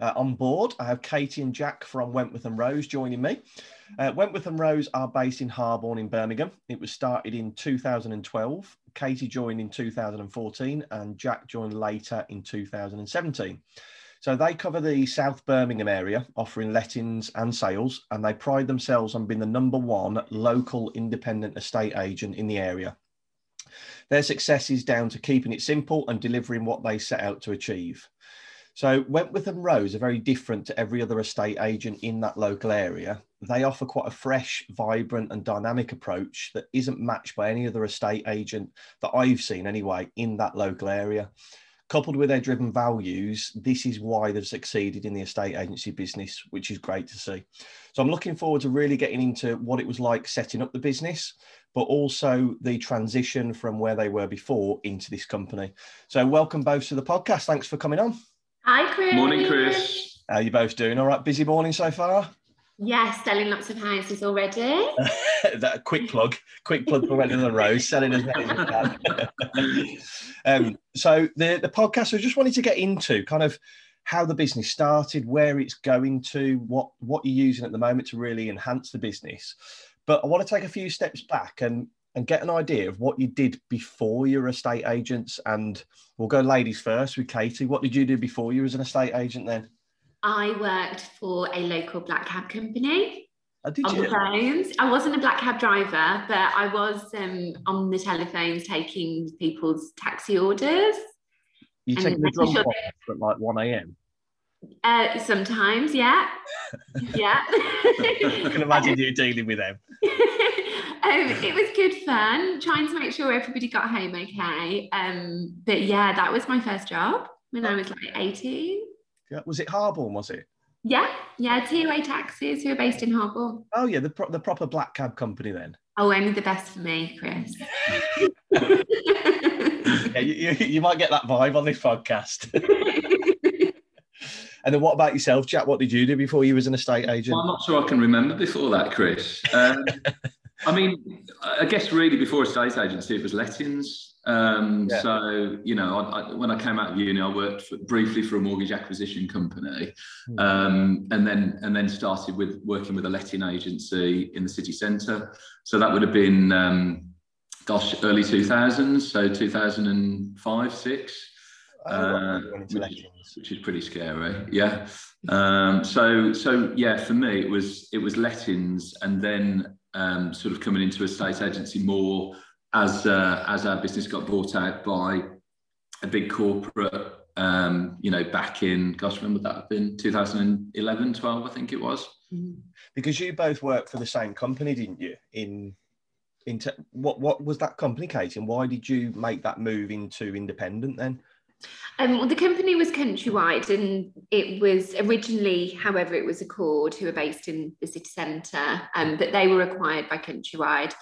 uh, on board. I have Katie and Jack from Wentworth and Rose joining me. Uh, Wentworth and Rose are based in Harborne in Birmingham. It was started in 2012. Katie joined in 2014 and Jack joined later in 2017. So they cover the South Birmingham area, offering lettings and sales, and they pride themselves on being the number one local independent estate agent in the area. Their success is down to keeping it simple and delivering what they set out to achieve. So Wentworth and Rose are very different to every other estate agent in that local area. They offer quite a fresh, vibrant, and dynamic approach that isn't matched by any other estate agent that I've seen anyway in that local area. Coupled with their driven values, this is why they've succeeded in the estate agency business, which is great to see. So I'm looking forward to really getting into what it was like setting up the business, but also the transition from where they were before into this company. So welcome both to the podcast. Thanks for coming on. Hi, Chris. Morning, Chris. How are you both doing? All right, busy morning so far? Yes, selling lots of houses already. that quick plug, quick plug for Wentworth and Rose, selling as many as we can. um, so the the podcast, I just wanted to get into kind of how the business started, where it's going to, what what you're using at the moment to really enhance the business. But I want to take a few steps back and and get an idea of what you did before you were estate agents. And we'll go ladies first with Katie. What did you do before you was an estate agent then? I worked for a local black cab company. Oh, did on you? the phones. I wasn't a black cab driver, but I was um, on the telephones taking people's taxi orders. You take the drum sure at like 1 a.m. Uh, sometimes, yeah, yeah. I can imagine you dealing with them. um, it was good fun, trying to make sure everybody got home okay. Um, but yeah, that was my first job when I was like 18. Yeah. Was it Harborne, was it? Yeah, yeah, TOA taxis who are based in Harborne. Oh, yeah, the, pro- the proper black cab company then. Oh, only the best for me, Chris. Yeah, you, you, you might get that vibe on this podcast. and then what about yourself, Jack? What did you do before you was an estate agent? Well, I'm not sure I can remember before that, Chris. Um, I mean, I guess really before a estate agency, it was lettings. Um, Yeah. So, you know, I, I, when I came out of uni, I worked for, briefly for a mortgage acquisition company, Hmm. um, and then and then started with working with a letting agency in the city centre. So that would have been, um, gosh, early 2000s, so 2005, six. Oh, uh, you went into which- which is pretty scary. Yeah. Um, so so yeah, for me it was it was lettings, and then um, sort of coming into a state agency more as uh, as our business got bought out by a big corporate. Um, you know, back in gosh, would that have been? 2011, 12, I think it was. Because you both worked for the same company, didn't you? In in te- what what was that complicating? Why did you make that move into independent then? Um, well, the company was countrywide, and it was originally, however, it was Accord, who are based in the city centre, um, but they were acquired by Countrywide.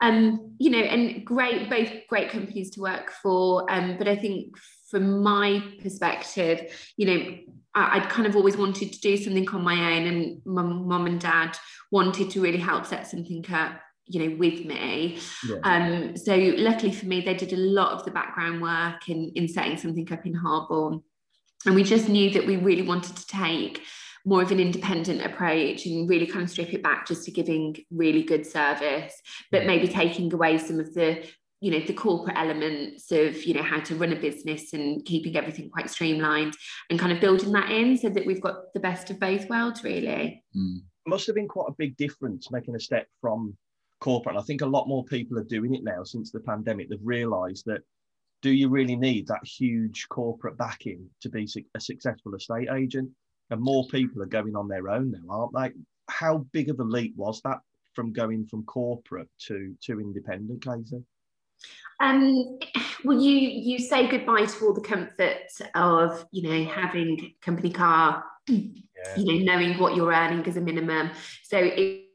Um, you know, and great, both great companies to work for. Um, but I think from my perspective, you know, I, I'd kind of always wanted to do something on my own, and my mum and dad wanted to really help set something up you know with me Yeah. um so luckily for me they did a lot of the background work in in setting something up in Harborne and we just knew that we really wanted to take more of an independent approach and really kind of strip it back just to giving really good service but maybe taking away some of the you know the corporate elements of you know how to run a business and keeping everything quite streamlined and kind of building that in so that we've got the best of both worlds really Mm. must have been quite a big difference making a step from corporate. And I think a lot more people are doing it now since the pandemic. They've realised that do you really need that huge corporate backing to be a successful estate agent? And more people are going on their own now, aren't they? How big of a leap was that from going from corporate to to independent, Katie? Um, well, you you say goodbye to all the comfort of you know having company car, Yeah. you know knowing what you're earning as a minimum. So it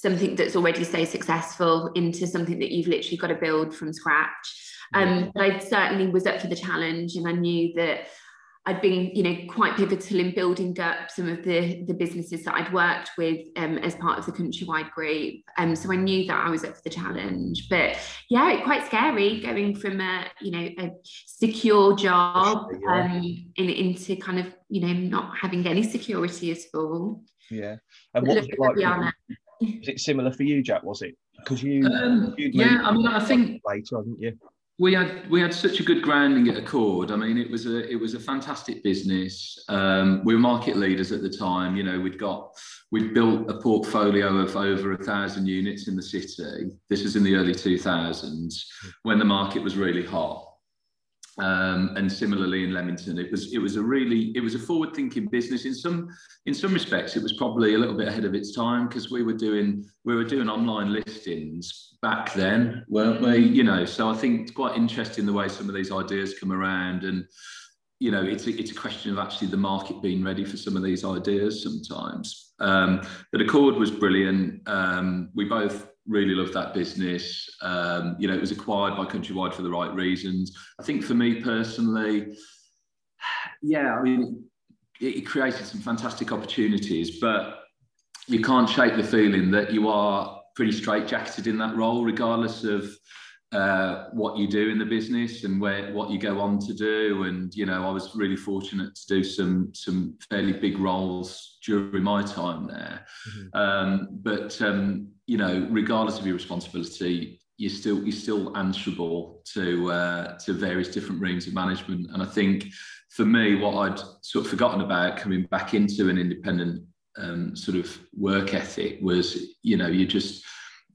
something that's already so successful into something that you've literally got to build from scratch. Um, but I certainly was up for the challenge, and I knew that I'd been, you know, quite pivotal in building up some of the the businesses that I'd worked with um, as part of the countrywide group. Um, so I knew that I was up for the challenge. But yeah, it's quite scary going from a, you know, a secure job um, in, into kind of, you know, not having any security at all. Yeah. And what was it like? Was it similar for you, Jack? Was it? Because you, um, yeah, I mean, I think later, haven't you? we had we had such a good grounding at Accord. I mean, it was a it was a fantastic business. Um, we were market leaders at the time. You know, we'd got we'd built a portfolio of over a thousand units in the city. This was in the early two thousands when the market was really hot. Um, and similarly in Leamington, it was it was a really it was a forward thinking business in some in some respects. It was probably a little bit ahead of its time because we were doing we were doing online listings back then, weren't we? You know, so I think it's quite interesting the way some of these ideas come around, and you know, it's a, it's a question of actually the market being ready for some of these ideas sometimes. Um, but Accord was brilliant. Um, we both really loved that business. Um, you know, it was acquired by Countrywide for the right reasons. I think for me personally, yeah, I mean, it, it created some fantastic opportunities, but you can't shake the feeling that you are pretty straitjacketed in that role, regardless of uh, what you do in the business and where what you go on to do. And you know, I was really fortunate to do some some fairly big roles during my time there. Mm-hmm. Um, but um, you know, regardless of your responsibility, you're still you're still answerable to uh, to various different rooms of management. And I think for me, what I'd sort of forgotten about coming back into an independent um, sort of work ethic was, you know, you just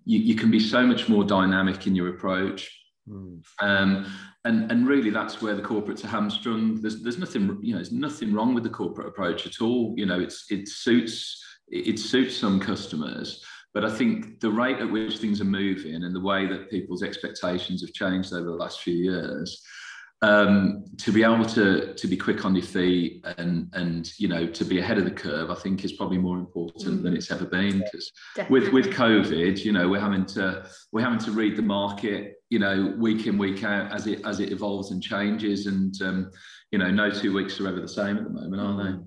you, you can be so much more dynamic in your approach. Mm. Um, and and really that's where the corporates are hamstrung. There's there's nothing you know there's nothing wrong with the corporate approach at all. You know it's it suits it suits some customers, but I think the rate at which things are moving and the way that people's expectations have changed over the last few years um, to be able to to be quick on your feet and and you know to be ahead of the curve, I think is probably more important mm. than it's ever been. Because with with COVID, you know, we're having to we're having to read the market, you know, week in week out as it as it evolves and changes, and um, you know, no two weeks are ever the same at the moment, are they?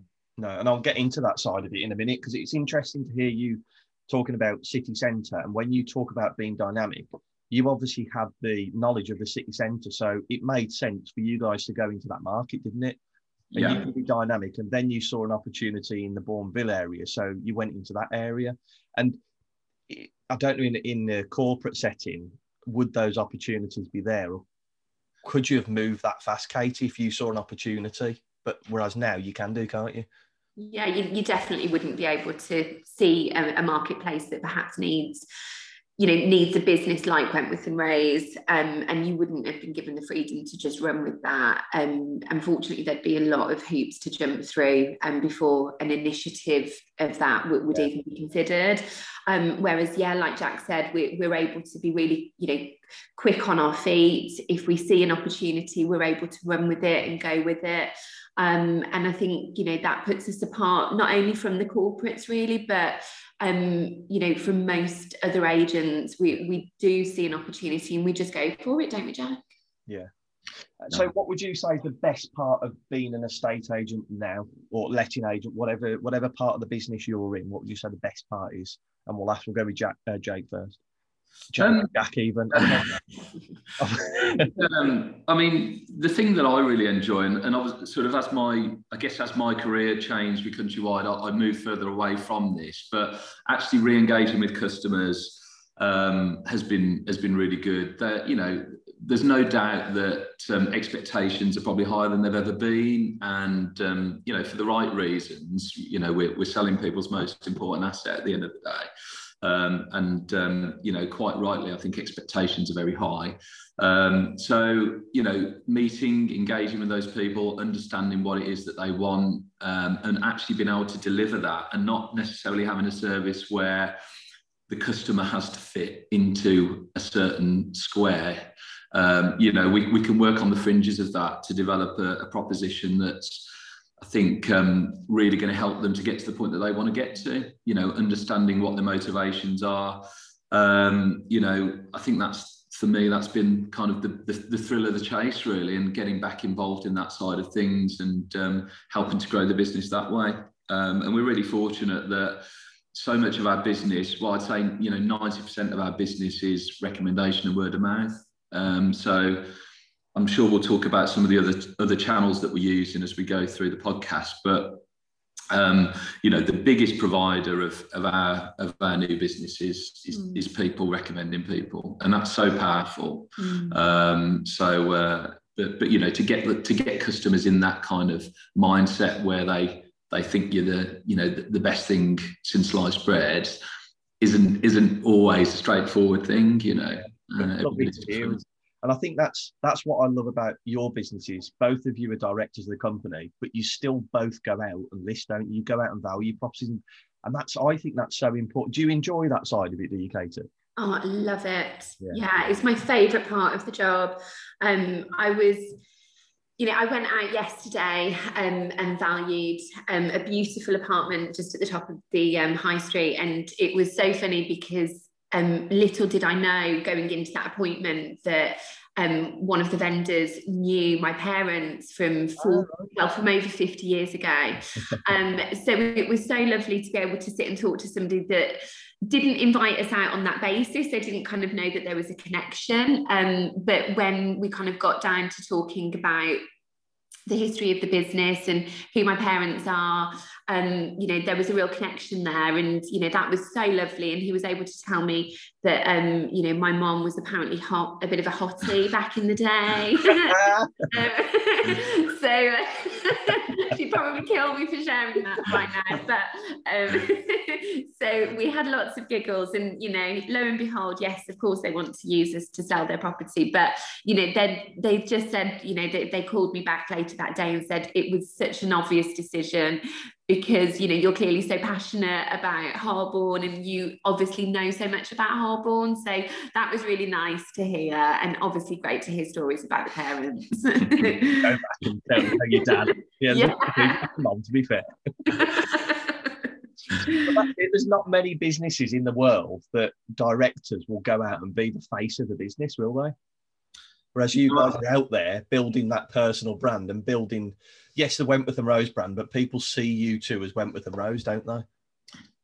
No, and I'll get into that side of it in a minute because it's interesting to hear you talking about city centre and when you talk about being dynamic you obviously have the knowledge of the city centre, so it made sense for you guys to go into that market, didn't it? And yeah. you could be dynamic, and then you saw an opportunity in the Bournville area, so you went into that area. And I don't know in in the corporate setting, would those opportunities be there, or could you have moved that fast, Katie, if you saw an opportunity? But whereas now you can do, can't you? Yeah, you, you definitely wouldn't be able to see a, a marketplace that perhaps needs you know needs a business like Wentworth and Rose, um, and you wouldn't have been given the freedom to just run with that. Um, unfortunately, there'd be a lot of hoops to jump through um, before an initiative of that would, would yeah. even be considered. Um, whereas, yeah, like Jack said, we, we're able to be really, you know, quick on our feet. If we see an opportunity, we're able to run with it and go with it. Um, and I think, you know, that puts us apart not only from the corporates really, but um, you know, from most other agents, we, we do see an opportunity and we just go for it, don't we, Jack? Yeah. So, what would you say is the best part of being an estate agent now, or letting agent, whatever whatever part of the business you're in? What would you say the best part is? And we'll ask, we'll go with Jack, uh, Jake first. Um, Jack, even. um, I mean, the thing that I really enjoy, and, and I was sort of as my, I guess as my career changed with Countrywide, I, I moved further away from this. But actually, re-engaging with customers um, has been has been really good. That you know, there's no doubt that um, expectations are probably higher than they've ever been, and um, you know, for the right reasons. You know, we're, we're selling people's most important asset at the end of the day. Um, and um, you know, quite rightly, I think expectations are very high. Um, so you know, meeting, engaging with those people, understanding what it is that they want, um, and actually being able to deliver that, and not necessarily having a service where the customer has to fit into a certain square. Um, you know, we, we can work on the fringes of that to develop a, a proposition that's I think um, really going to help them to get to the point that they want to get to. You know, understanding what their motivations are. Um, you know, I think that's for me. That's been kind of the, the, the thrill of the chase, really, and getting back involved in that side of things and um, helping to grow the business that way. Um, and we're really fortunate that so much of our business, well, I'd say you know, ninety percent of our business is recommendation and word of mouth. Um, so I'm sure we'll talk about some of the other other channels that we're using as we go through the podcast. But um, you know, the biggest provider of, of our of our new business is is, mm. is people recommending people, and that's so powerful. Mm. Um, so, uh, but but you know, to get to get customers in that kind of mindset where they they think you're the you know the, the best thing since sliced bread isn't isn't always a straightforward thing. You know, uh, and I think that's that's what I love about your businesses. Both of you are directors of the company, but you still both go out and list, don't you? You go out and value properties, and, and that's I think that's so important. Do you enjoy that side of it, do you, Katie? Oh, I love it. Yeah, yeah it's my favourite part of the job. Um, I was you know, I went out yesterday um, and valued um, a beautiful apartment just at the top of the um, high street. And it was so funny because um, little did I know going into that appointment that um, one of the vendors knew my parents from four, oh, well, from over 50 years ago. Um, so it was so lovely to be able to sit and talk to somebody that didn't invite us out on that basis. They didn't kind of know that there was a connection. Um, but when we kind of got down to talking about the history of the business and who my parents are. Um, you know there was a real connection there and you know that was so lovely. And he was able to tell me that um, you know my mom was apparently hot a bit of a hottie back in the day. Um, so she'd probably kill me for sharing that right now but um, so we had lots of giggles and you know lo and behold yes of course they want to use us to sell their property but you know then they just said you know they, they called me back later that day and said it was such an obvious decision because you know you're clearly so passionate about Harborne and you obviously know so much about Harborne. So that was really nice to hear and obviously great to hear stories about the parents. Go back and tell, your dad. Yeah, yeah. mom to be fair. There's not many businesses in the world that directors will go out and be the face of the business will they Whereas you guys are out there building that personal brand and building, yes, the Wentworth and Rose brand, but people see you too as Wentworth and Rose, don't they?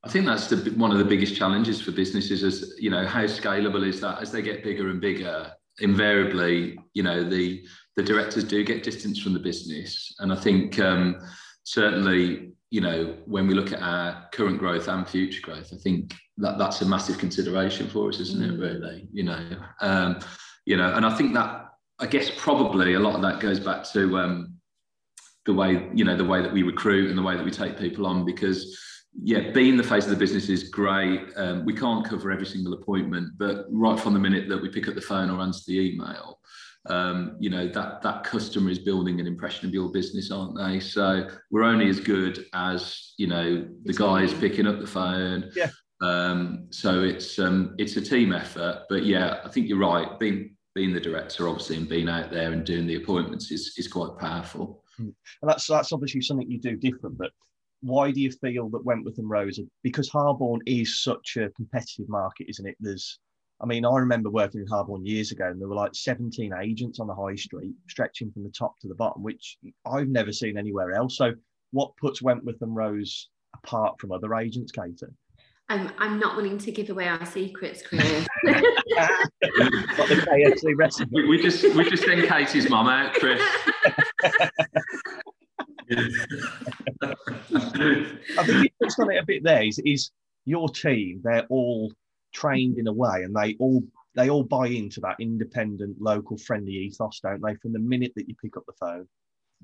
I think that's the, one of the biggest challenges for businesses is, you know, how scalable is that as they get bigger and bigger? Invariably, you know, the the directors do get distance from the business, and I think um, certainly, you know, when we look at our current growth and future growth, I think that that's a massive consideration for us, isn't mm. it? Really, you know, um, you know, and I think that I guess probably a lot of that goes back to um, the way you know the way that we recruit and the way that we take people on because yeah, being the face of the business is great. Um, we can't cover every single appointment, but right from the minute that we pick up the phone or answer the email, um, you know that that customer is building an impression of your business, aren't they? So we're only as good as you know the guys picking up the phone. Yeah. Um, so it's um, it's a team effort, but yeah, I think you're right. Being being the director, obviously, and being out there and doing the appointments is is quite powerful. Hmm. And that's that's obviously something you do different. But why do you feel that Wentworth and Rose? Because Harborne is such a competitive market, isn't it? There's, I mean, I remember working in Harborne years ago, and there were like 17 agents on the high street, stretching from the top to the bottom, which I've never seen anywhere else. So, what puts Wentworth and Rose apart from other agents, Katie? I'm, I'm not willing to give away our secrets, Chris. we, we just we just send Katie's mum out, Chris. I think you touched on it a bit there. Is, is your team? They're all trained in a way, and they all they all buy into that independent, local, friendly ethos, don't they? From the minute that you pick up the phone.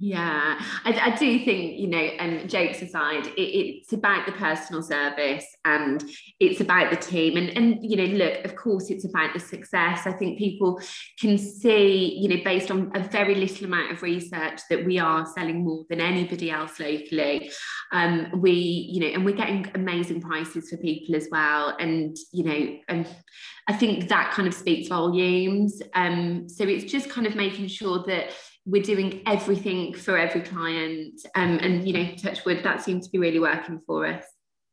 Yeah, I, I, do think, you know, and jokes aside, it, it's about the personal service and it's about the team. And, and, you know, look, of course, it's about the success. I think people can see, you know, based on a very little amount of research that we are selling more than anybody else locally. Um, we, you know, and we're getting amazing prices for people as well. And, you know, and I think that kind of speaks volumes. Um, so it's just kind of making sure that we're doing everything for every client. Um, and, you know, touch wood, that seems to be really working for us.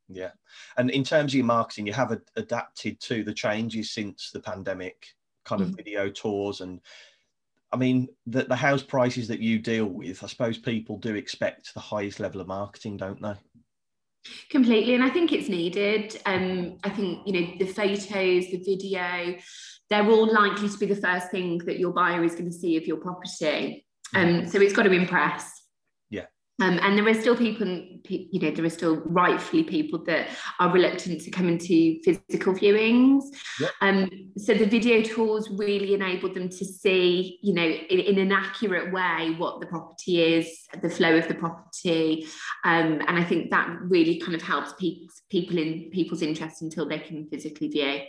Yeah. And in terms of your marketing, you have a, adapted to the changes since the pandemic, kind of mm-hmm. video tours. And I mean, the, the house prices that you deal with, I suppose people do expect the highest level of marketing, don't they? Completely. And I think it's needed. Um, I think, you know, the photos, the video, they're all likely to be the first thing that your buyer is going to see of your property. Um, so it's got to impress. Um, and there are still people, you know, there are still rightfully people that are reluctant to come into physical viewings. Yep. Um, so the video tours really enabled them to see, you know, in, in, an accurate way what the property is, the flow of the property, um, and I think that really kind of helps pe- people in people's interest until they can physically view.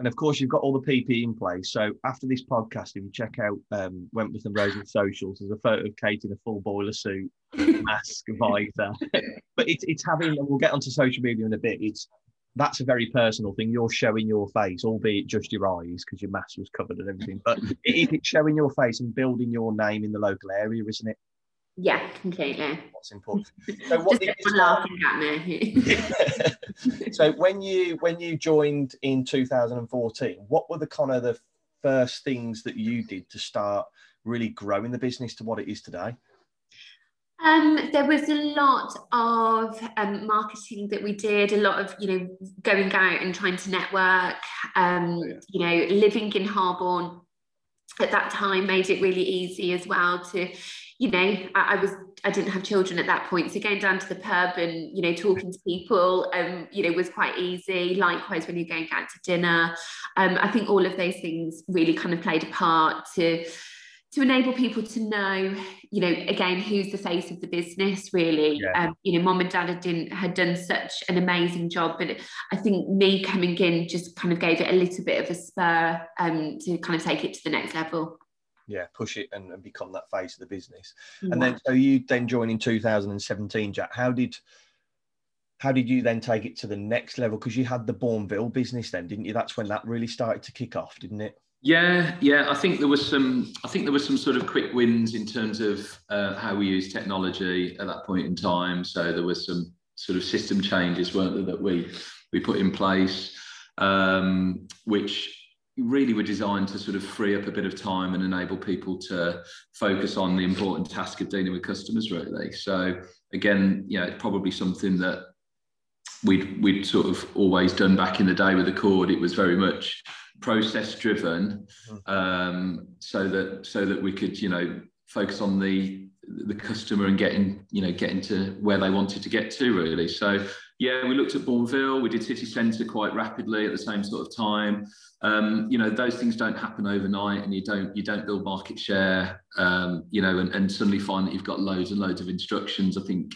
And of course, you've got all the PPE in place. So after this podcast, if you check out um, Wentworth and Rose's socials, there's a photo of Kate in a full boiler suit, mask, visor. but it's it's having, and we'll get onto social media in a bit. It's that's a very personal thing. You're showing your face, albeit just your eyes, because your mask was covered and everything. But it's showing your face and building your name in the local area, isn't it? Yeah, completely. What's important. So what Just did laughing at me. so when you when you joined in 2014, what were the kind of the first things that you did to start really growing the business to what it is today? Um, there was a lot of um, marketing that we did, a lot of you know going out and trying to network. Um, oh, yeah. You know, living in Harborne at that time made it really easy as well to you know, I, I, was I didn't have children at that point, so going down to the pub and you know talking to people, um, you know, was quite easy. Likewise, when you're going out to dinner, um, I think all of those things really kind of played a part to to enable people to know, you know, again, who's the face of the business, really. Yeah. Um, you know, mom and dad had, done had done such an amazing job, but I think me coming in just kind of gave it a little bit of a spur um, to kind of take it to the next level yeah, push it and, and, become that face of the business. Yeah. And then so you then joined in 2017, Jack. How did how did you then take it to the next level? Because you had the Bournville business then, didn't you? That's when that really started to kick off, didn't it? Yeah, yeah. I think there was some. I think there was some sort of quick wins in terms of uh, how we use technology at that point in time. So there was some sort of system changes, weren't there, that we we put in place, um, which really were designed to sort of free up a bit of time and enable people to focus on the important task of dealing with customers really. So again you know it's probably something that we'd we'd sort of always done back in the day with Accord. It was very much process driven mm-hmm. um, so that so that we could you know focus on the the customer and getting you know getting to where they wanted to get to really. So yeah we looked at bournville we did city centre quite rapidly at the same sort of time. Um, you know those things don't happen overnight and you don't you don't build market share um, you know and, and suddenly find that you've got loads and loads of instructions. I think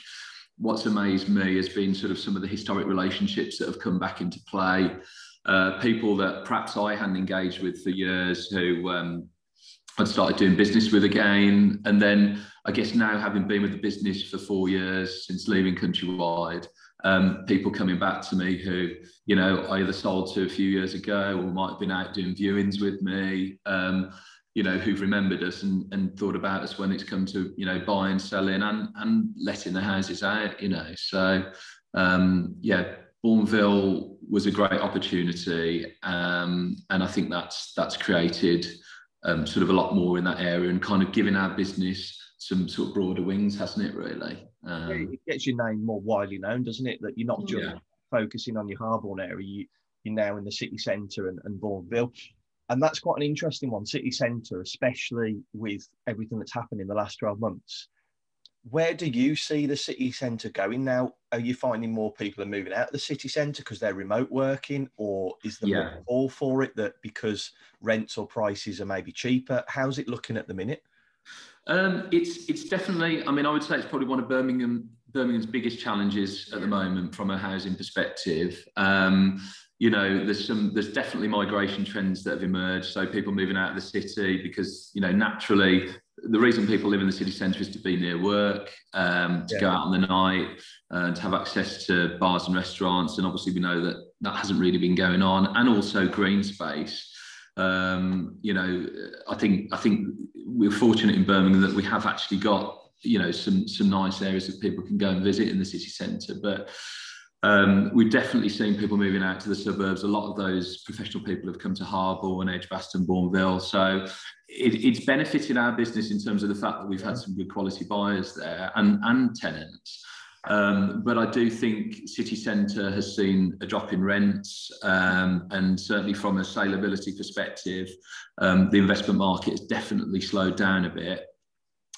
what's amazed me has been sort of some of the historic relationships that have come back into play. Uh, people that perhaps i hadn't engaged with for years who um, I'd started doing business with again. And then I guess now having been with the business for four years since leaving Countrywide, um, people coming back to me who, you know, I either sold to a few years ago or might have been out doing viewings with me, um, you know, who've remembered us and, and thought about us when it's come to, you know, buying, selling and, and letting the houses out, you know. So, um, yeah, Bournville was a great opportunity. Um, and I think that's, that's created um, sort of a lot more in that area and kind of giving our business some sort of broader wings, hasn't it? Really, um, yeah, it gets your name more widely known, doesn't it? That you're not just yeah. focusing on your Harborne area, you, you're now in the city centre and, and Bournville. And that's quite an interesting one, city centre, especially with everything that's happened in the last 12 months where do you see the city centre going now? Are you finding more people are moving out of the city centre because they're remote working, or is there yeah. all for it that because rents or prices are maybe cheaper? How's it looking at the minute? Um, it's it's definitely. I mean, I would say it's probably one of Birmingham Birmingham's biggest challenges at the moment from a housing perspective. Um, you know, there's some there's definitely migration trends that have emerged. So people moving out of the city because you know naturally the reason people live in the city centre is to be near work, um, to yeah. go out on the night, uh, to have access to bars and restaurants. And obviously, we know that that hasn't really been going on, and also green space. Um, you know, I think I think we're fortunate in Birmingham that we have actually got you know some some nice areas that people can go and visit in the city centre, but. Um, we've definitely seen people moving out to the suburbs. A lot of those professional people have come to Harborne, Edgbaston, Bournville. So it, it's benefited our business in terms of the fact that we've had some good quality buyers there and, and tenants. Um, but I do think city centre has seen a drop in rents, um, and certainly from a saleability perspective, um, the investment market has definitely slowed down a bit.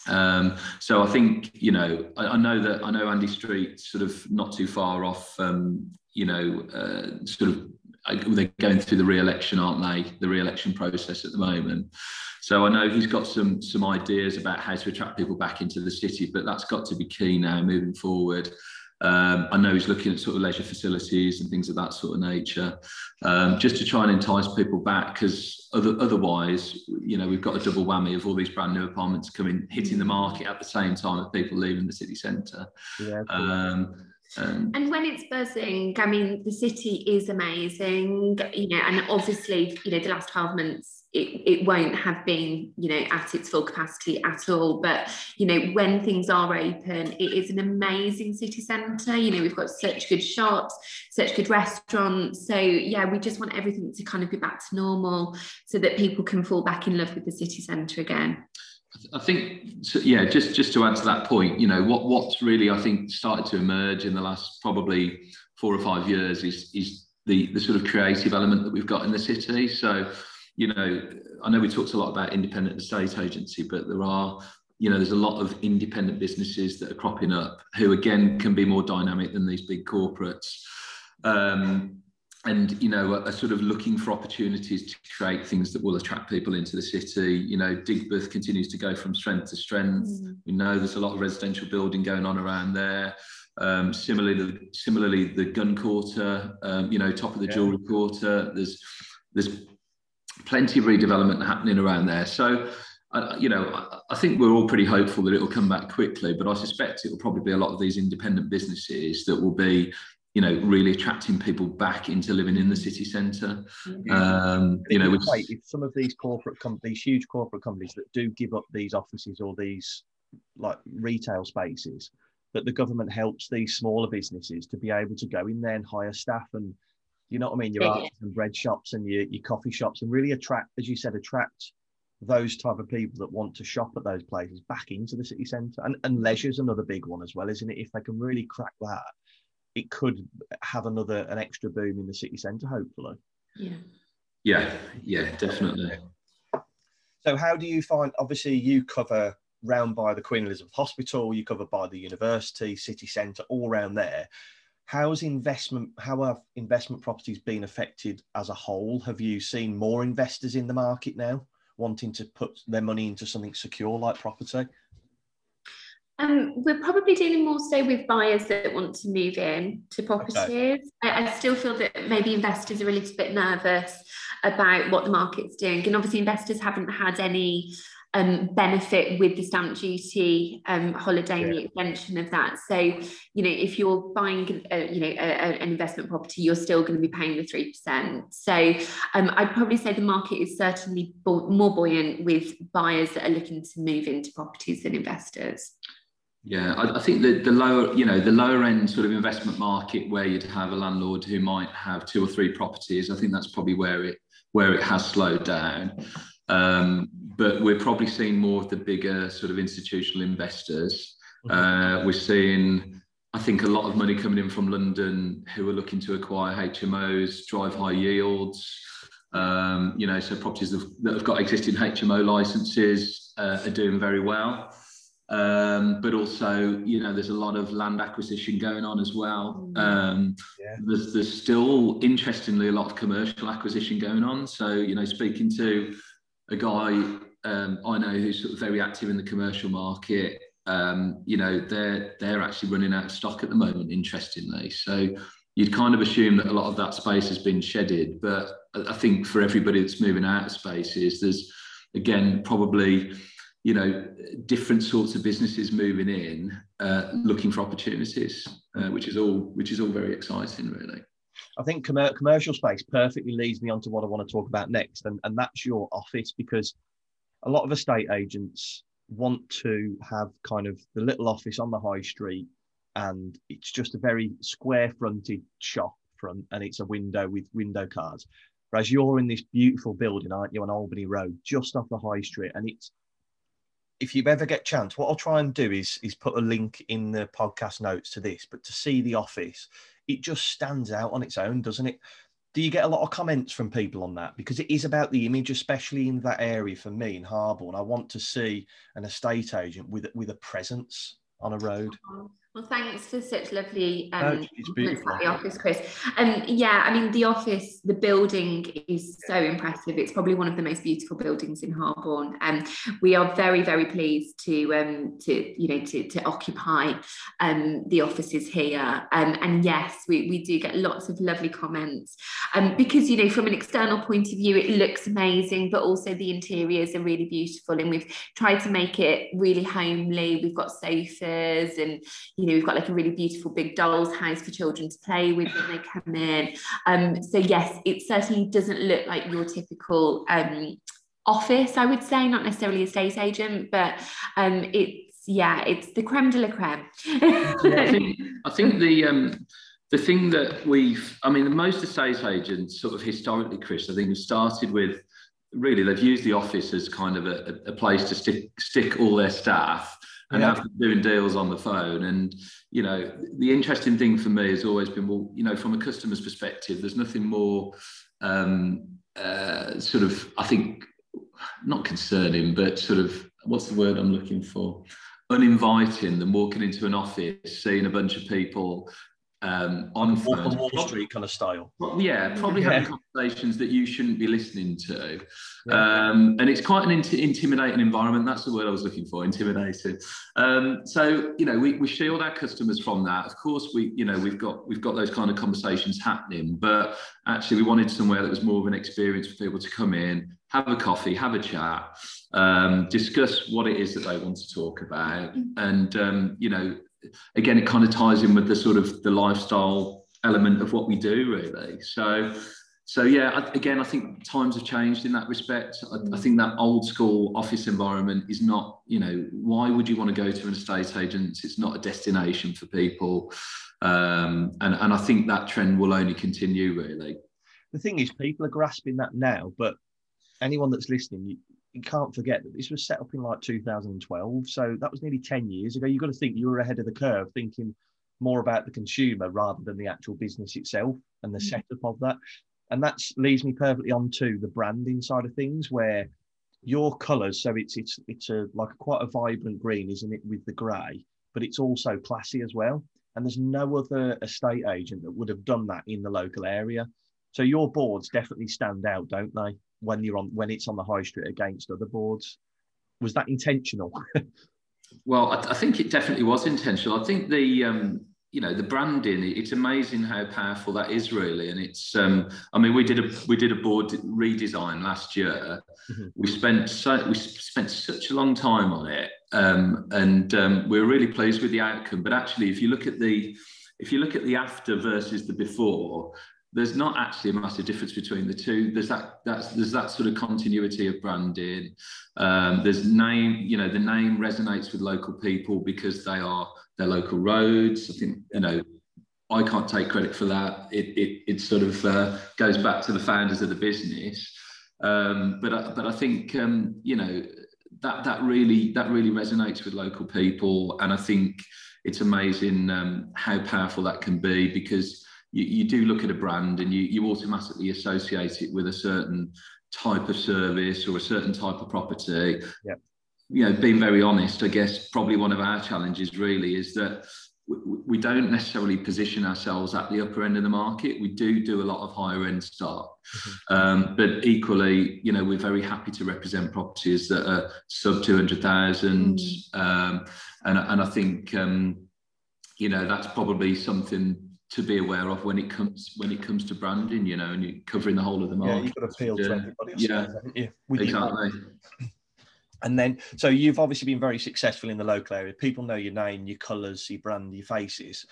Um, so I think you know I, I, know that I know Andy Street sort of not too far off. Um, you know, uh, sort of they're going through the re-election, aren't they? The re-election process at the moment. So I know he's got some some ideas about how to attract people back into the city, but that's got to be key now moving forward. Um, I know he's looking at sort of leisure facilities and things of that sort of nature, um, just to try and entice people back. Because other, otherwise, you know, we've got a double whammy of all these brand new apartments coming hitting the market at the same time as people leaving the city centre. Yeah, um, um, and when it's buzzing, I mean, the city is amazing, you know, and obviously, you know, the last 12 months, it, it won't have been, you know, at its full capacity at all. But, you know, when things are open, it is an amazing city centre. You know, we've got such good shops, such good restaurants. So, yeah, we just want everything to kind of be back to normal so that people can fall back in love with the city centre again. I think, so, yeah, just just to add to that point, you know, what what's really I think started to emerge in the last probably four or five years is is the the sort of creative element that we've got in the city. So, you know, I know we talked a lot about independent estate agency, but there are you know there's a lot of independent businesses that are cropping up who again can be more dynamic than these big corporates. Um, and you know are, sort of looking for opportunities to create things that will attract people into the city. You know digbeth continues to go from strength to strength. Mm. we know there's a lot of residential building going on around there. Um, similarly similarly the gun quarter um, you know top of the yeah. jewelry quarter. There's there's plenty of redevelopment happening around there. So uh, you know, I, I think we're all pretty hopeful that it will come back quickly, but I suspect it will probably be a lot of these independent businesses that will be you know, really attracting people back into living in the city centre. Mm-hmm. Um, you know, which... if some of these corporate companies, huge corporate companies that do give up these offices or these like retail spaces, that the government helps these smaller businesses to be able to go in there and hire staff and you know what I mean, your yeah. arts and bread shops and your, your coffee shops and really attract, as you said, attract those type of people that want to shop at those places back into the city centre. And, and leisure's another big one as well, isn't it? If they can really crack that, it could have another an extra boom in the city centre, hopefully. Yeah. Yeah, yeah, definitely. So, how do you find? Obviously, you cover round by the Queen Elizabeth Hospital, you cover by the university, city centre, all around there. How's investment? How have investment properties been affected as a whole? Have you seen more investors in the market now wanting to put their money into something secure like property? Um, we're probably dealing more so with buyers that want to move in to properties. Okay. I, I, still feel that maybe investors are a little bit nervous about what the market's doing. And obviously, investors haven't had any um, benefit with the stamp duty um, holiday yeah. and the extension of that. So, you know, if you're buying, a, you know, a, a, an investment property, you're still going to be paying the three percent. So, um, I'd probably say the market is certainly more buoyant with buyers that are looking to move into properties than investors. Yeah, I, I, think the, the lower, you know, the lower end sort of investment market where you'd have a landlord who might have two or three properties, I think that's probably where it where it has slowed down. Um, but we're probably seeing more of the bigger sort of institutional investors. Mm-hmm. Uh, we're seeing, I think, a lot of money coming in from London who are looking to acquire HMOs, drive high yields. Um, you know, so properties that have got existing HMO licenses uh, are doing very well. Um, but also, you know, there's a lot of land acquisition going on as well. Mm. Um, yeah. there's, there's still, interestingly, a lot of commercial acquisition going on. So, you know, speaking to a guy um, I know who's sort of very active in the commercial market, um, you know, they're they're actually running out of stock at the moment. Interestingly, so you'd kind of assume that a lot of that space has been shedded, but I think for everybody that's moving out of spaces, there's again probably you know, different sorts of businesses moving in, uh, looking for opportunities, uh, which is all which is all very exciting, really. I think com- commercial space perfectly leads me on to what I want to talk about next, and, and that's your office because a lot of estate agents want to have kind of the little office on the high street, and it's just a very square fronted shop front, and it's a window with window cards. Whereas you're in this beautiful building, aren't you, on Albany Road, just off the high street, and it's if you ever get chance, what I'll try and do is is put a link in the podcast notes to this. But to see the office, it just stands out on its own, doesn't it? Do you get a lot of comments from people on that? Because it is about the image, especially in that area for me in Harborne. I want to see an estate agent with with a presence on a road. Well, thanks for such lovely um, it's beautiful. about the office, Chris. Um, yeah, I mean, the office, the building is so impressive. It's probably one of the most beautiful buildings in Harborne, and we are very, very pleased to um, to you know to, to occupy um, the offices here. Um, and yes, we, we do get lots of lovely comments um, because you know from an external point of view, it looks amazing, but also the interiors are really beautiful, and we've tried to make it really homely. We've got sofas and you know, we've got like a really beautiful big doll's house for children to play with when they come in. Um, so yes, it certainly doesn't look like your typical um, office, I would say, not necessarily a estate agent, but um, it's yeah, it's the creme de la creme. I think, I think the um, the thing that we've, I mean, most estate agents, sort of historically, Chris, I think have started with really they've used the office as kind of a, a place to stick stick all their staff and Yeah. have doing deals on the phone. And you know, the interesting thing for me has always been, well, you know, from a customer's perspective, there's nothing more um, uh, sort of, I think, not concerning, but sort of, what's the word I'm looking for? Uninviting than walking into an office, seeing a bunch of people um, on Walk phones. on Wall Street kind of style. Well, yeah, probably Yeah. having conversations that you shouldn't be listening to. Yeah. Um, and it's quite an int- intimidating environment. That's the word I was looking for, intimidating. Um, so, you know, we, we shield our customers from that. Of course, we, you know, we've got we've got those kind of conversations happening, but actually we wanted somewhere that was more of an experience for people to come in, have a coffee, have a chat, um, discuss what it is that they want to talk about. And, um, you know, again, it kind of ties in with the sort of the lifestyle element of what we do, really. So, so yeah, I- again, I think times have changed in that respect. I, I think that old school office environment is not, you know, why would you want to go to an estate agent? It's not a destination for people, um, and and I think that trend will only continue, really. the thing is, people are grasping that now, but anyone that's listening, you, you can't forget that this was set up in like 2012. So that was nearly 10 years ago. You've got to think you were ahead of the curve, thinking more about the consumer rather than the actual business itself and the Mhm. setup of that. And that leads me perfectly onto the branding side of things, where your colours. So it's it's it's a like quite a vibrant green, isn't it, with the grey, but it's also classy as well. And there's no other estate agent that would have done that in the local area. So your boards definitely stand out, don't they? When you're on when it's on the high street against other boards. Was that intentional? Well, I, I think it definitely was intentional. I think the um, you know the branding. It's amazing how powerful that is, really. And it's um, I mean, we did a we did a board redesign last year. Mhm. We spent so we spent such a long time on it, um, and um, we were really pleased with the outcome. But actually, if you look at the if you look at the after versus the before, there's not actually a massive difference between the two. There's that that's there's that sort of continuity of branding. Um, there's name, you know, the name resonates with local people because they are their local roads. I think you know, I can't take credit for that. It it, it sort of uh, goes back to the founders of the business. Um, but I, but I think um, you know that that really that really resonates with local people, and I think it's amazing um, how powerful that can be because you, you do look at a brand and you, you automatically associate it with a certain type of service or a certain type of property. Yeah. You know, being very honest, I guess probably one of our challenges really is that we, we don't necessarily position ourselves at the upper end of the market. We do do a lot of higher end stock, um, but equally, you know, we're very happy to represent properties that are sub two hundred thousand, um, and and I think um, you know that's probably something to be aware of when it comes when it comes to branding. You know, and you're covering the whole of the market. yeah, you've got to appeal to everybody. Yeah. haven't you? Exactly. And then, so you've obviously been very successful in the local area. People know your name, your colours, your brand, your faces.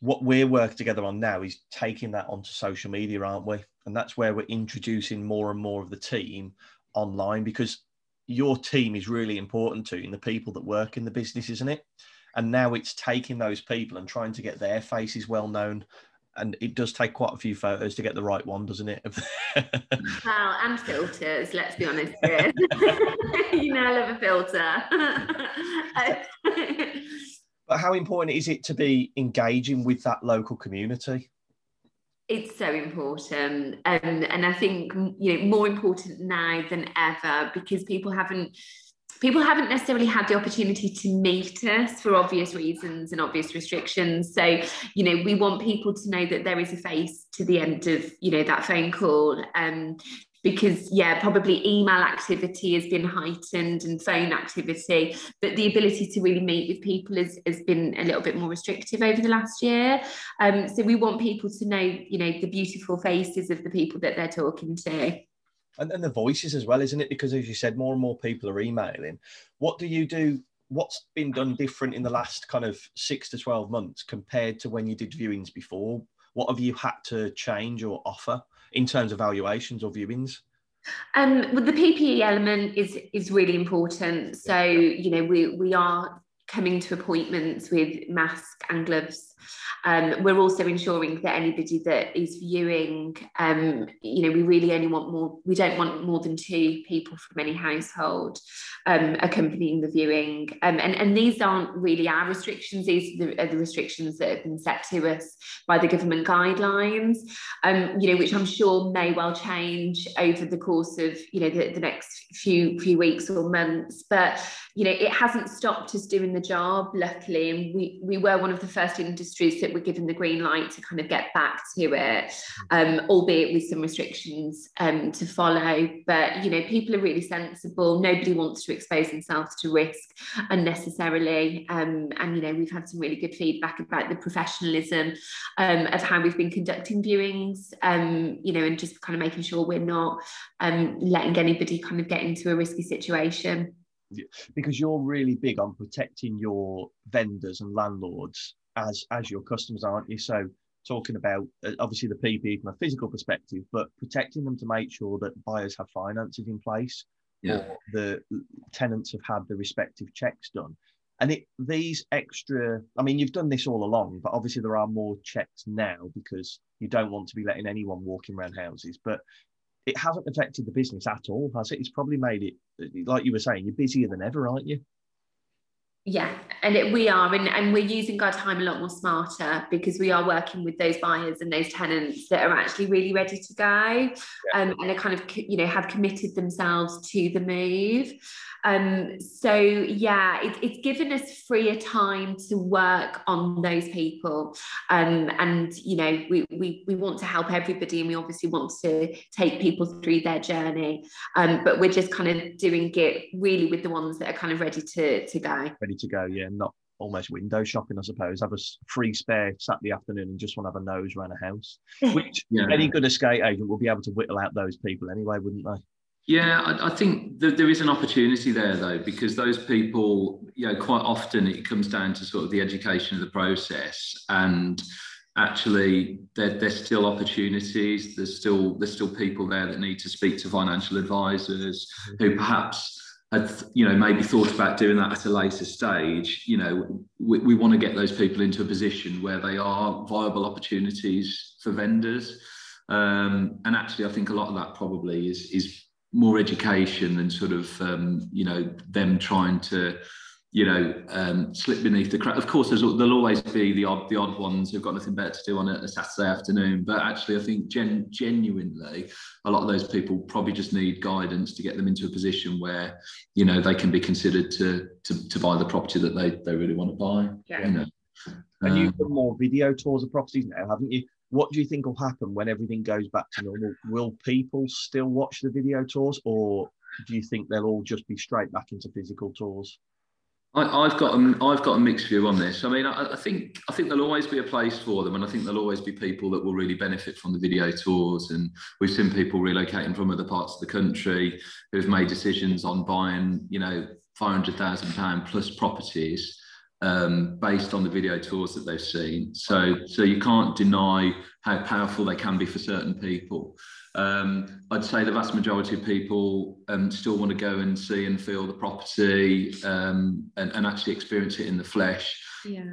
what we're working together on now is taking that onto social media, aren't we? And that's where we're introducing more and more of the team online because your team is really important to you and the people that work in the business, isn't it? And now it's taking those people and trying to get their faces well known. And it does take quite a few photos to get the right one, doesn't it? well, and filters, let's be honest you know, I love a filter. but how important is it to be engaging with that local community? It's so important, um, and I think you know more important now than ever because people haven't people haven't necessarily had the opportunity to meet us for obvious reasons and obvious restrictions. So you know we want people to know that there is a face to the end of you know that phone call um because yeah probably email activity has been heightened and phone activity but the ability to really meet with people has, has been a little bit more restrictive over the last year. Um, so we want people to know you know the beautiful faces of the people that they're talking to and, and the voices as well isn't it? Because as you said more and more people are emailing. What do you do? What's been done different in the last kind of six to 12 months compared to when you did viewings before? What have you had to change or offer in terms of valuations or viewings? Um, well, the PPE element is is really important. So you know we we are coming to appointments with mask and gloves um, we're also ensuring that anybody that is viewing, um, you know, we really only want more, we don't want more than two people from any household um, accompanying the viewing. Um, and, and these aren't really our restrictions, these are the, are the, restrictions that have been set to us by the government guidelines, um, you know, which I'm sure may well change over the course of, you know, the, the next few, few weeks or months. But, you know, it hasn't stopped us doing the job, luckily. And we, we were one of the first industries that were given the green light to kind of get back to it, um, albeit with some restrictions um, to follow. But you know, people are really sensible. Nobody wants to expose themselves to risk unnecessarily. Um, and you know, we've had some really good feedback about the professionalism um, of how we've been conducting viewings. Um, you know, and just kind of making sure we're not um, letting anybody kind of get into a risky situation because you're really big on protecting your vendors and landlords as as your customers, aren't you? So talking about uh, obviously the PP from a physical perspective, but protecting them to make sure that buyers have finances in place, yeah. or the tenants have had the respective checks done. And it these extra, I mean, you've done this all along, but obviously there are more checks now because you don't want to be letting anyone walking around houses. But it hasn't affected the business at all, has it? It's probably made it, like you were saying, you're busier than ever, aren't you? Yeah and it, we are and, and we're using our time a lot more smarter because we are working with those buyers and those tenants that are actually really ready to go yeah. um, and are kind of you know have committed themselves to the move um, so yeah, it, it's given us freer time to work on those people. Um, and you know, we, we we want to help everybody and we obviously want to take people through their journey. Um, but we're just kind of doing it really with the ones that are kind of ready to to go. Ready to go, yeah, not almost window shopping, I suppose. Have a free spare Saturday afternoon and just want to have a nose around a house. Which yeah. any good estate agent will be able to whittle out those people anyway, wouldn't they? Yeah, I, I think that there is an opportunity there though, because those people, you know, quite often it comes down to sort of the education of the process and actually there, there's still opportunities there's still there's still people there that need to speak to financial advisors mm-hmm. who perhaps had you know maybe thought about doing that at a later stage you know we, we want to get those people into a position where they are viable opportunities for vendors. Um, and actually i think a lot of that probably is is more education than sort of um, you know them trying to you know um, slip beneath the crack. Of course, there'll always be the odd the odd ones who've got nothing better to do on a, Saturday afternoon. But actually, I think gen, genuinely, a lot of those people probably just need guidance to get them into a position where you know they can be considered to to, to buy the property that they they really want to buy. Yeah. You know. And you've done more video tours of properties now, haven't you? what do you think will happen when everything goes back to normal? Will people still watch the video tours, or do you think they'll all just be straight back into physical tours? I, have got a, I've got a mixed view on this. I mean, I, I, think I think there'll always be a place for them, and I think there'll always be people that will really benefit from the video tours. And we've seen people relocating from other parts of the country who've made decisions on buying, you know, five hundred thousand pound plus properties um, based on the video tours that they've seen. So, so you can't deny how powerful they can be for certain people. Um, I'd say the vast majority of people um, still want to go and see and feel the property um, and, and, actually experience it in the flesh. Yeah.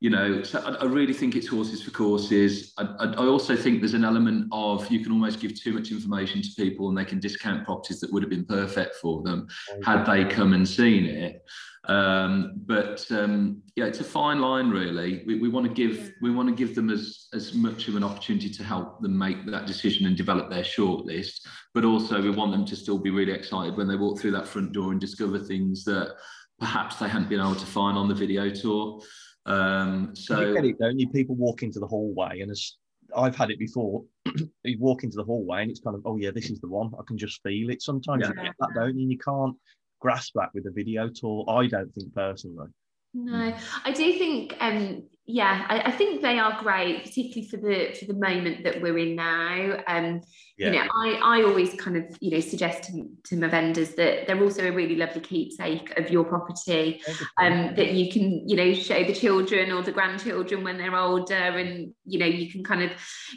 You know, so I, I, really think it's horses for courses. I, I, I, also think there's an element of you can almost give too much information to people and they can discount properties that would have been perfect for them had they come and seen it. Um, but um, yeah, it's a fine line, really. We, we want to give we want to give them as as much of an opportunity to help them make that decision and develop their shortlist, but also we want them to still be really excited when they walk through that front door and discover things that perhaps they hadn't been able to find on the video tour. Um, so you get it, don't you? People walk into the hallway, and as I've had it before, you walk into the hallway and it's kind of, oh yeah, this is the one. I can just feel it. Sometimes yeah. you get that, don't you? And you can't grasp that with a video tour. I don't think personally. No, I do think um, yeah, I, I, think they are great, particularly for the for the moment that we're in now. Um, yeah. You know, I, I always kind of you know suggest to, to my vendors that they're also a really lovely keepsake of your property, um, that you can you know show the children or the grandchildren when they're older, and you know you can kind of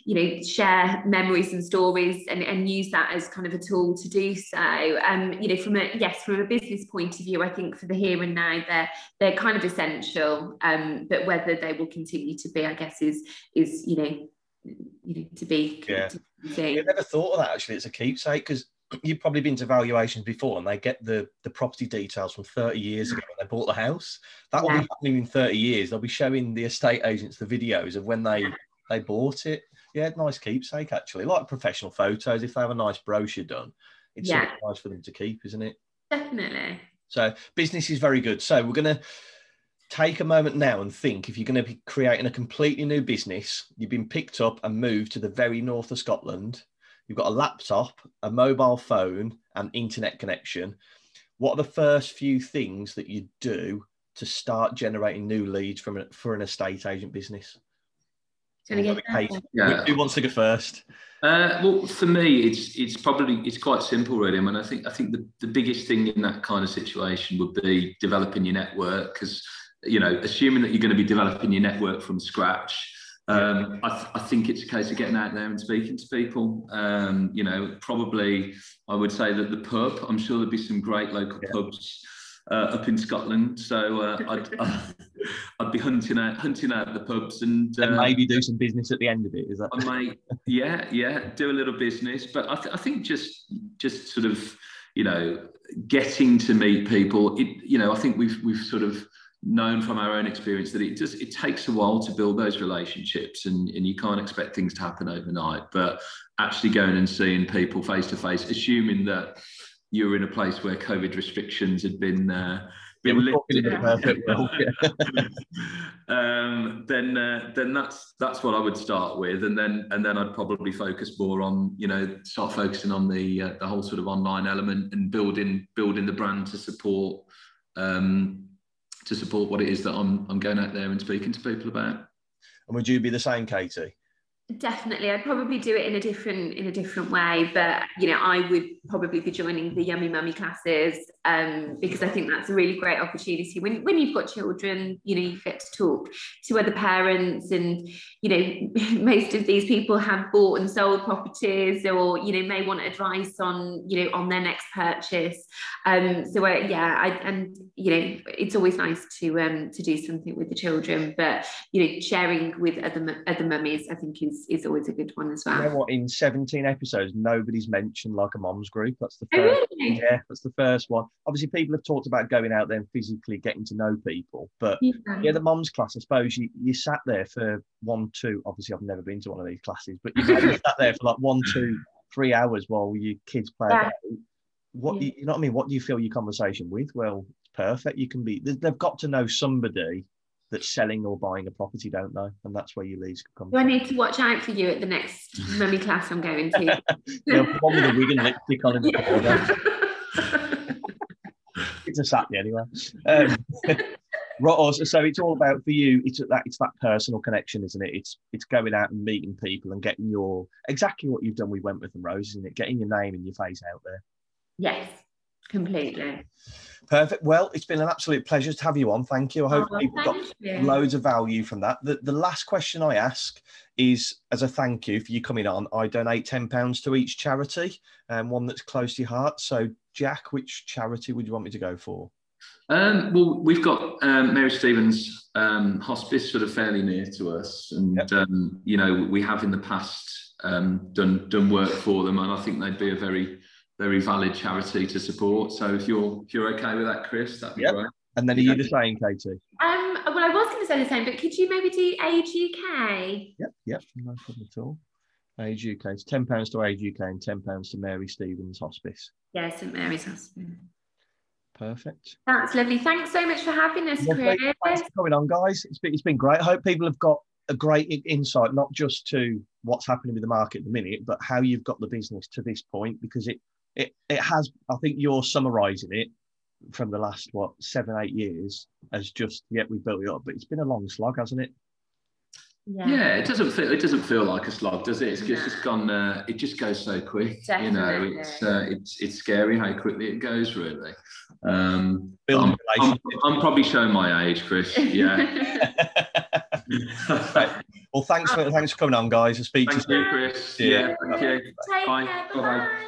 you know share memories and stories and, and use that as kind of a tool to do so. Um, you know, from a yes, from a business point of view, I think for the here and now they're they're kind of essential. Um, but whether they will will continue to be, I guess, is is you know, you know, to be. Yeah. I never thought of that actually. It's a keepsake because you've probably been to valuations before and they get the the property details from 30 years ago when they bought the house that will yeah. be happening in 30 years they'll be showing the estate agents the videos of when they they bought it yeah nice keepsake actually like professional photos if they have a nice brochure done it's yeah. nice for them to keep isn't it definitely so business is very good so we're going to take a moment now and think if you're going to be creating a completely new business, you've been picked up and moved to the very north of Scotland, you've got a laptop, a mobile phone, and internet connection. What are the first few things that you do to start generating new leads from a, for an estate agent business? Yeah. Who wants to go first? Uh, well, for me, it's it's probably it's quite simple, really. I mean, I think I think the, the biggest thing in that kind of situation would be developing your network because you know, assuming that you're going to be developing your network from scratch, um, I, th- I, think it's a case of getting out there and speaking to people. Um, you know, probably I would say that the pub. I'm sure there'd be some great local yeah. pubs uh, up in Scotland. So uh, I'd, I'd be hunting out hunting out the pubs and, uh, and maybe do some business at the end of it. Is that? I might, yeah, yeah, do a little business. But I, th- I think just just sort of you know getting to meet people. It, you know, I think we've we've sort of known from our own experience that it just it takes a while to build those relationships and, and you can't expect things to happen overnight. But actually going and seeing people face to face assuming that you're in a place where covid restrictions had been uh, been lifted, um, then uh, then that's that's what I would start with, and then and then I'd probably focus more on you know start focusing on the uh, the whole sort of online element and building building the brand to support um, to support what it is that I'm I'm going out there and speaking to people about. And would you be the same, Katie? Definitely, I'd probably do it in a different in a different way, but you know, I would probably be joining the Yummy Mummy classes um, because I think that's a really great opportunity. When when you've got children, you know, you get to talk to other parents, and you know, most of these people have bought and sold properties, or you know, may want advice on you know on their next purchase. Um, so uh, yeah, I, and you know, it's always nice to um to do something with the children, but you know, sharing with other other mummies, I think is is always a good one as well. You know what? In 17 episodes, nobody's mentioned like a mom's group. That's the oh, first. Oh, really? Yeah, that's the first one. Obviously, people have talked about going out there and physically getting to know people, but yeah, yeah the mom's class. I suppose you you sat there for one, two. Obviously, I've never been to one of these classes, but you sat there for like one, two, three hours while your kids play. Yeah. What yeah. you know what I mean? What do you fill your conversation with? Well, perfect. You can be. They've got to know somebody that's selling or buying a property, don't they? And that's where your leads come. Do from. I need to watch out for you at the next mummy class I'm going to? yeah, one with a wig and lipstick on. it's a Saturday anyway. Um, so it's all about for you. It's that it's that personal connection, isn't it? It's it's going out and meeting people and getting your exactly what you've done with Wentworth and Rose, isn't it? Getting your name and your face out there. Yes, completely. Perfect. Well, it's been an absolute pleasure to have you on. Thank you. I hope Oh, people got you. loads of value from that. The, the last question I ask is as a thank you for you coming on, I donate £10 to each charity and one that's close to your heart. So, Jack, which charity would you want me to go for? Um, well, we've got um, Mary Stevens um, Hospice sort of fairly near to us, and Yep. um, you know we have in the past um, done done work for them, and I think they'd be a very very valid charity to support. So if you're if you're okay with that, Chris, that'd be Yep. great. And then are you the same, Katie? Um, well, I was going to say the same, but could you maybe do Age UK? Yep, yep, no problem at all. Age UK. It's £10 to Age UK and £10 to Mary Stevens Hospice. Yeah, St Mary's Hospital. Perfect. That's lovely. Thanks so much for having us, Lovely. Chris. Thanks for coming on, guys. It's been, it's been great. I hope people have got a great insight, not just to what's happening with the market at the minute, but how you've got the business to this point, because it it, it has, I think you're summarising it from the last, what, seven, eight years as just, yeah, we built it up, but it's been a long slog, hasn't it? Yeah, it doesn't feel it doesn't feel like a slog, does it? It's just, it's gone. Uh, it just goes so quick. You know, it's uh, it's it's scary how quickly it goes. Really. Um, I'm, I'm. I'm probably showing my age, Chris. Yeah. well, thanks for, thanks for coming on, guys. I'll speak to Thank you you, soon. Chris. Yeah. Yeah. Thank you. Take Bye.